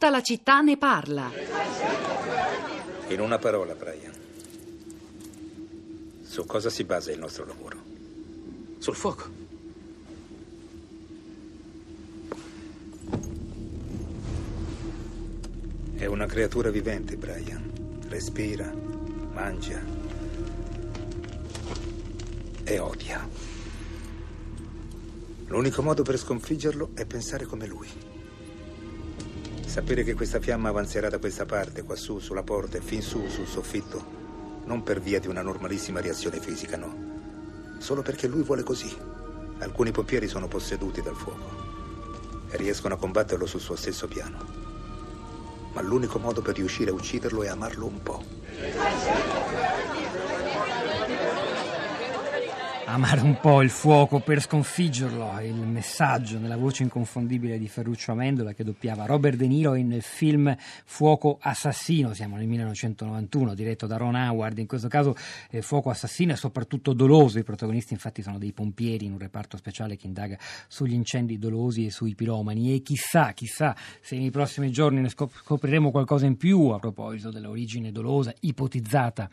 Tutta la città ne parla. In una parola, Brian. Su cosa si basa il nostro lavoro? Sul fuoco. È una creatura vivente, Brian. Respira, mangia e odia. L'unico modo per sconfiggerlo è pensare come lui. Sapere che questa fiamma avanzerà da questa parte, quassù, sulla porta e fin su, sul soffitto, non per via di una normalissima reazione fisica, no. Solo perché lui vuole così. Alcuni pompieri sono posseduti dal fuoco e riescono a combatterlo sul suo stesso piano ma l'unico modo per riuscire a ucciderlo è amarlo un po'. Amare un po' il fuoco per sconfiggerlo, il messaggio nella voce inconfondibile di Ferruccio Amendola che doppiava Robert De Niro nel film Fuoco Assassino, siamo nel 1991, diretto da Ron Howard, in questo caso eh, Fuoco Assassino è soprattutto doloso, i protagonisti infatti sono dei pompieri in un reparto speciale che indaga sugli incendi dolosi e sui piromani. E chissà, chissà se nei prossimi giorni ne scopriremo qualcosa in più a proposito dell'origine dolosa ipotizzata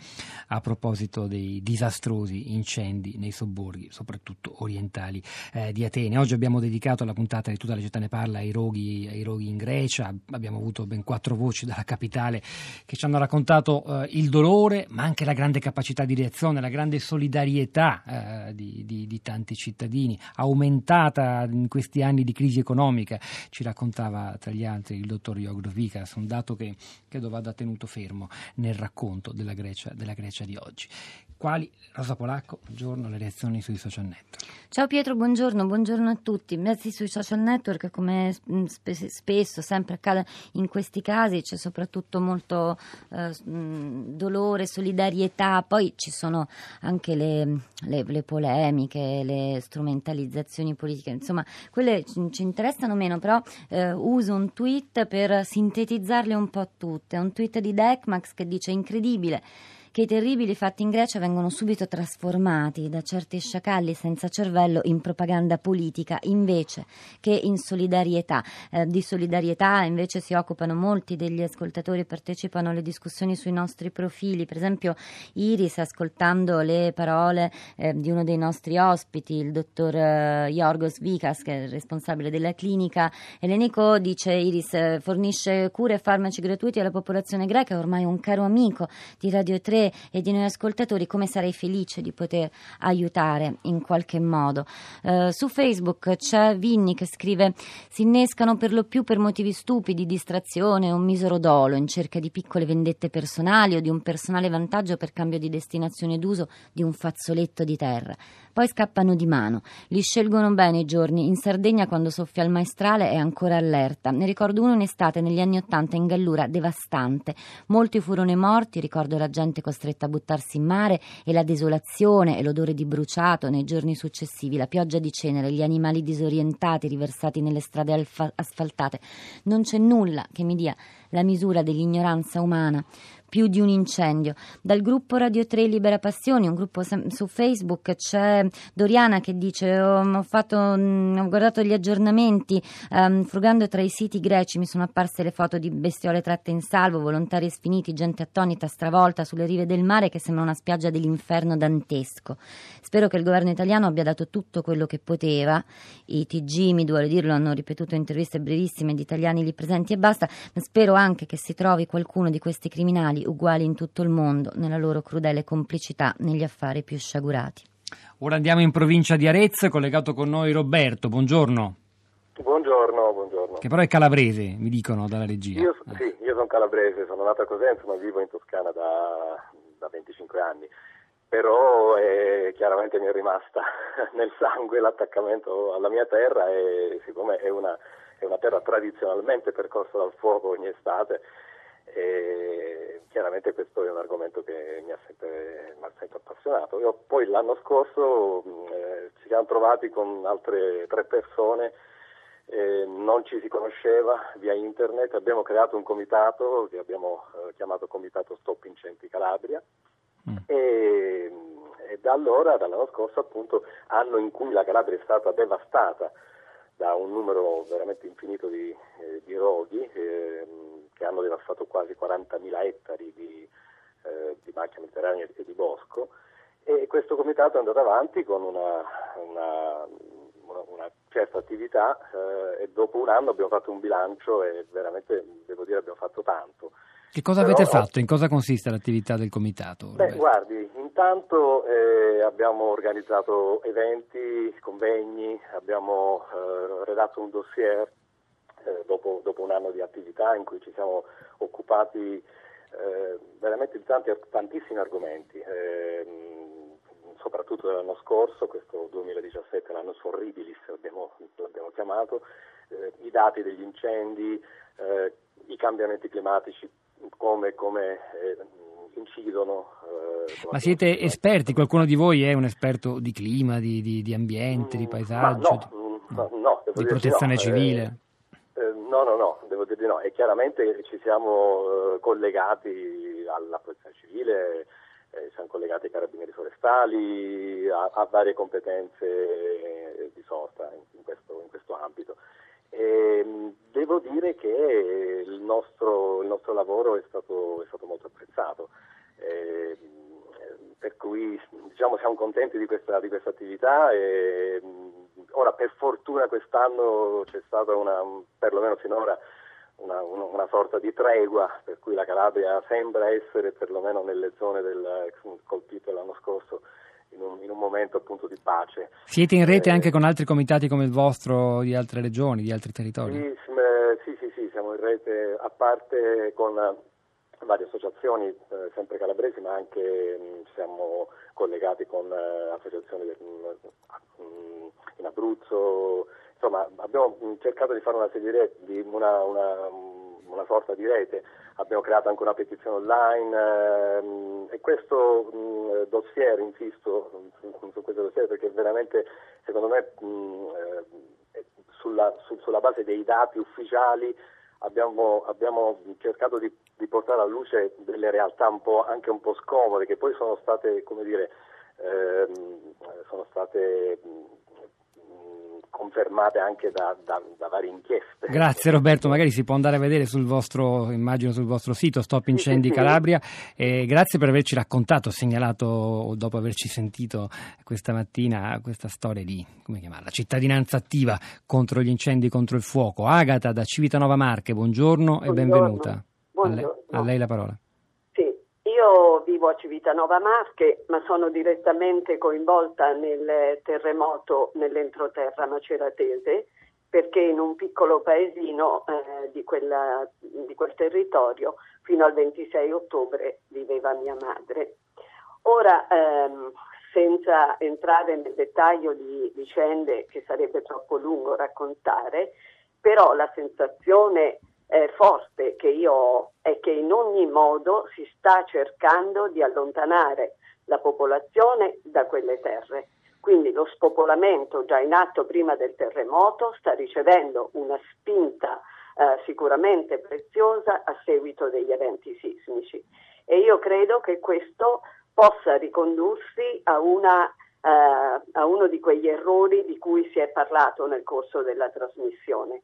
a proposito dei disastrosi incendi nei sobborghi sobborghi, soprattutto orientali eh, di Atene. Oggi abbiamo dedicato la puntata di tutta la città ne parla ai roghi, ai roghi in Grecia, abbiamo avuto ben quattro voci dalla capitale che ci hanno raccontato eh, il dolore, ma anche la grande capacità di reazione, la grande solidarietà eh, di, di, di tanti cittadini, aumentata in questi anni di crisi economica, ci raccontava tra gli altri il dottor Iogro Vikas, un dato che credo vada tenuto fermo nel racconto della Grecia, della Grecia di oggi. Quali, Rosa Polacco, buongiorno, le reazioni sui social network. Ciao Pietro, buongiorno, buongiorno a tutti. Mezzi sui social network, come mm, spesso, sempre accade in questi casi, c'è soprattutto molto eh, mm, dolore, solidarietà, poi ci sono anche le, le, le, polemiche, le strumentalizzazioni politiche, insomma, quelle ci interessano meno, però eh, uso un tweet per sintetizzarle un po' tutte. Un tweet di Decmax che dice incredibile che i terribili fatti in Grecia vengono subito trasformati da certi sciacalli senza cervello in propaganda politica invece che in solidarietà. Eh, di solidarietà invece si occupano molti degli ascoltatori, partecipano alle discussioni sui nostri profili. Per esempio Iris, ascoltando le parole eh, di uno dei nostri ospiti, il dottor eh, Yorgos Vikas, che è il responsabile della clinica Elenico, dice Iris eh, fornisce cure e farmaci gratuiti alla popolazione greca, è ormai un caro amico di Radio 3 e di noi ascoltatori come sarei felice di poter aiutare in qualche modo. Eh, su Facebook c'è Vinni che scrive si innescano per lo più per motivi stupidi, distrazione, un misero dolo in cerca di piccole vendette personali o di un personale vantaggio per cambio di destinazione d'uso di un fazzoletto di terra poi scappano di mano. Li scelgono bene i giorni. In Sardegna, quando soffia il maestrale, è ancora allerta. Ne ricordo uno in estate negli anni Ottanta in Gallura, devastante. Molti furono morti, ricordo la gente costretta a buttarsi in mare e la desolazione e l'odore di bruciato nei giorni successivi, la pioggia di cenere, gli animali disorientati riversati nelle strade alfa- asfaltate. Non c'è nulla che mi dia la misura dell'ignoranza umana più di un incendio. Dal gruppo Radio 3 Libera Passioni, un gruppo su Facebook, c'è Doriana che dice ho, fatto, ho, guardato gli aggiornamenti, um, frugando tra i siti greci mi sono apparse le foto di bestiole tratte in salvo, volontari sfiniti, gente attonita, stravolta sulle rive del mare che sembra una spiaggia dell'inferno dantesco. Spero che il governo italiano abbia dato tutto quello che poteva, i TG, mi duole dirlo, hanno ripetuto interviste brevissime di italiani lì presenti e basta, ma spero anche che si trovi qualcuno di questi criminali criminali uguali in tutto il mondo nella loro crudele complicità negli affari più sciagurati. Ora andiamo in provincia di Arezzo, collegato con noi Roberto, buongiorno. Buongiorno, buongiorno. Che però è calabrese, mi dicono dalla regia. Io, eh. Sì, io sono calabrese, sono nato a Cosenza, ma vivo in Toscana da, da 25 anni. Però eh, chiaramente mi è rimasta nel sangue l'attaccamento alla mia terra e siccome è una, è una terra tradizionalmente percorsa dal fuoco ogni estate, e chiaramente questo è un argomento che mi ha sempre, mi ha sempre appassionato. Io poi l'anno scorso eh, ci siamo trovati con altre tre persone, eh, non ci si conosceva via internet, abbiamo creato un comitato che abbiamo eh, chiamato Comitato Stop Incendi Calabria mm. e, e, da allora, dall'anno scorso appunto, anno in cui la Calabria è stata devastata da un numero veramente infinito di, eh, di roghi, ehm, fatto quasi 40.000 ettari di, eh, di macchia mediterranea e di bosco e questo comitato è andato avanti con una, una, una, una certa attività eh, e dopo un anno abbiamo fatto un bilancio e veramente devo dire abbiamo fatto tanto. Che cosa Però, avete fatto? In cosa consiste l'attività del comitato? Beh, guardi, intanto eh, abbiamo organizzato eventi, convegni, abbiamo eh, redatto un dossier eh, dopo, dopo, un anno di attività in cui ci siamo occupati eh, veramente di tanti, tantissimi argomenti ehm, soprattutto dell'anno scorso, questo 2017 l'anno sorribilis l'abbiamo, l'abbiamo chiamato, eh, i dati degli incendi, eh, i cambiamenti climatici, come, come incidono. Eh, Ma siete esperti? Qualcuno di voi è un esperto di clima, di, di, di ambiente, di mm, paesaggio? no, di, no, no, di protezione no. civile? Eh, eh, no, no, no, devo dire di no. E chiaramente ci siamo collegati alla protezione civile, eh, siamo collegati ai carabinieri forestali, a, a varie competenze di sorta in, in, questo, in questo, ambito. E, ehm, devo dire che il nostro, il nostro lavoro è stato, è stato, molto apprezzato. E, ehm, per cui diciamo, siamo contenti di questa, di questa attività e ora per fortuna quest'anno c'è stata una, perlomeno finora una, una, sorta di tregua, per cui la Calabria sembra essere perlomeno nelle zone del, colpite l'anno scorso in un, in un, momento appunto di pace. Siete in rete eh, anche con altri comitati come il vostro di altre regioni, di altri territori? Sì, sì, sì, sì siamo in rete a parte con varie associazioni, eh, sempre calabresi, ma anche mh, siamo collegati con eh, associazioni del, mh, in Abruzzo, insomma abbiamo cercato di fare una, serie di, una, una, una sorta di rete, abbiamo creato anche una petizione online ehm, e questo mh, dossier, insisto su, su, questo dossier perché veramente secondo me mh, eh, sulla, su, sulla, base dei dati ufficiali abbiamo, abbiamo cercato di, di, portare alla luce delle realtà un anche un po' scomode che poi sono state, come dire, ehm, sono state confermate anche da, da, da, varie inchieste. Grazie Roberto, magari si può andare a vedere sul vostro, immagino sul vostro sito Stop Incendi Calabria. E grazie per averci raccontato, segnalato dopo averci sentito questa mattina questa storia di come chiamarla, cittadinanza attiva contro gli incendi, contro il fuoco. Agata da Civitanova Marche, buongiorno, buongiorno. e benvenuta. Buongiorno. A lei, a lei la parola. Io vivo a Civitanova Marche, ma sono direttamente coinvolta nel terremoto nell'entroterra maceratese, perché in un piccolo paesino eh, di, quella, di, quel territorio fino al 26 ottobre viveva mia madre. Ora, ehm, senza entrare nel dettaglio di vicende che sarebbe troppo lungo raccontare, però la sensazione eh, forte che io ho è che in ogni modo si sta cercando di allontanare la popolazione da quelle terre. Quindi lo spopolamento già in atto prima del terremoto sta ricevendo una spinta eh, sicuramente preziosa a seguito degli eventi sismici e io credo che questo possa ricondursi a, una, eh, a uno di quegli errori di cui si è parlato nel corso della trasmissione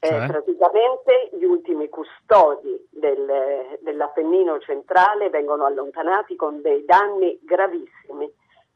eh, cioè? praticamente gli ultimi custodi del, dell'Appennino centrale vengono allontanati con dei danni gravissimi.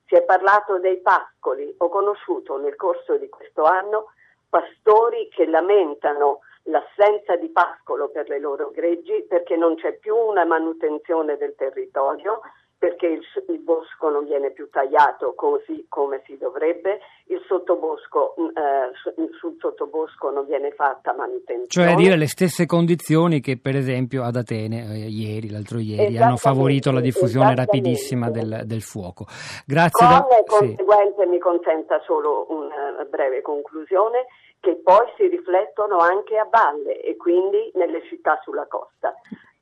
Si è parlato dei pascoli, ho conosciuto nel corso di questo anno pastori che lamentano l'assenza di pascolo per le loro greggi perché non c'è più una manutenzione del territorio, perché il, il, bosco non viene più tagliato così come si dovrebbe, il sottobosco, mm, eh, sul sottobosco non viene fatta manutenzione. Cioè dire le stesse condizioni che per esempio ad Atene eh, ieri, l'altro ieri, hanno favorito la diffusione rapidissima del, del, fuoco. Grazie. Con da... conseguenze sì. mi consenta solo una breve conclusione che poi si riflettono anche a valle e quindi nelle città sulla costa.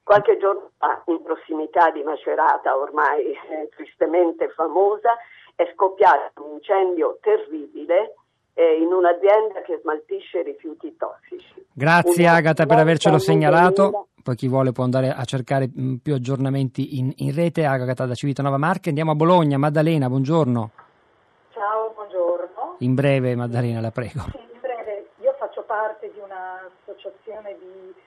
Qualche giorno fa, in prossimità di Macerata, ormai eh, tristemente famosa, è scoppiato un incendio terribile eh, in un'azienda che smaltisce rifiuti tossici. Grazie Agata per avercelo segnalato. Poi chi vuole può andare a cercare mm, più aggiornamenti in, in, rete. Agata da Civitanova Marche. Andiamo a Bologna. Maddalena, buongiorno. Ciao, buongiorno. In breve, Maddalena, la prego. Sì, in breve. Io faccio parte di un'associazione di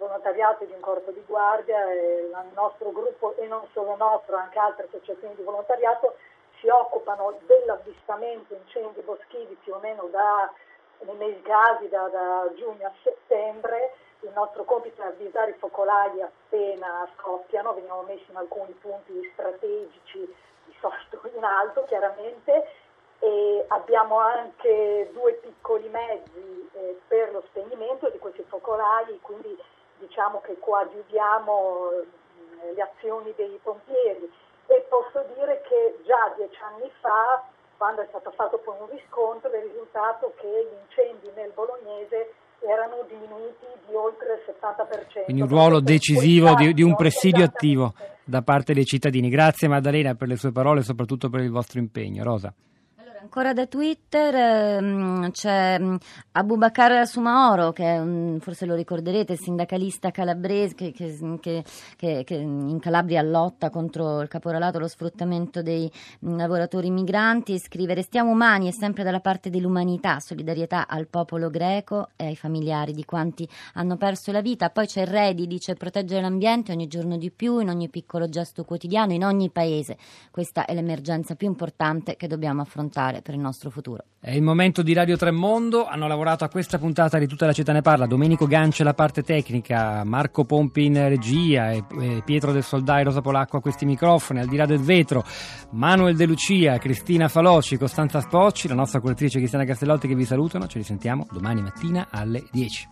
volontariato di un corpo di guardia, il nostro gruppo e non solo nostro, anche altre associazioni di volontariato si occupano dell'avvistamento incendi boschivi più o meno da, nei mesi casi da, da giugno a settembre. Il nostro compito è avvisare i focolai appena scoppiano, veniamo messi in alcuni punti strategici, di solito in alto chiaramente, e abbiamo anche due piccoli mezzi eh, per lo spegnimento di questi focolai, quindi diciamo che coadiuviamo eh, le azioni dei pompieri e posso dire che già dieci anni fa, quando è stato fatto poi un riscontro, è risultato che gli incendi nel bolognese erano diminuiti di oltre il 70%. Quindi un ruolo decisivo di, di un presidio attivo da parte dei cittadini. Grazie Maddalena per le sue parole e soprattutto per il vostro impegno. Rosa. Ancora da Twitter ehm, c'è mm, Abubakar Sumaoro, che un, forse lo ricorderete, sindacalista calabrese che, che, che, che, in Calabria lotta contro il caporalato e lo sfruttamento dei mm, lavoratori migranti. Scrive: Restiamo umani e sempre dalla parte dell'umanità, solidarietà al popolo greco e ai familiari di quanti hanno perso la vita. Poi c'è Redi, dice: proteggere l'ambiente ogni giorno di più, in ogni piccolo gesto quotidiano, in ogni paese. Questa è l'emergenza più importante che dobbiamo affrontare fare per il nostro futuro. È il momento di Radio Tremondo, hanno lavorato a questa puntata di Tutta la città ne parla, Domenico Gancia la parte tecnica, Marco Pompi in regia, e, e Pietro del Soldai, Rosa Polacco a questi microfoni, al di là del vetro, Manuel De Lucia, Cristina Faloci, Costanza Spocci, la nostra curatrice Cristiana Castellotti che vi salutano, ci risentiamo domani mattina alle 10.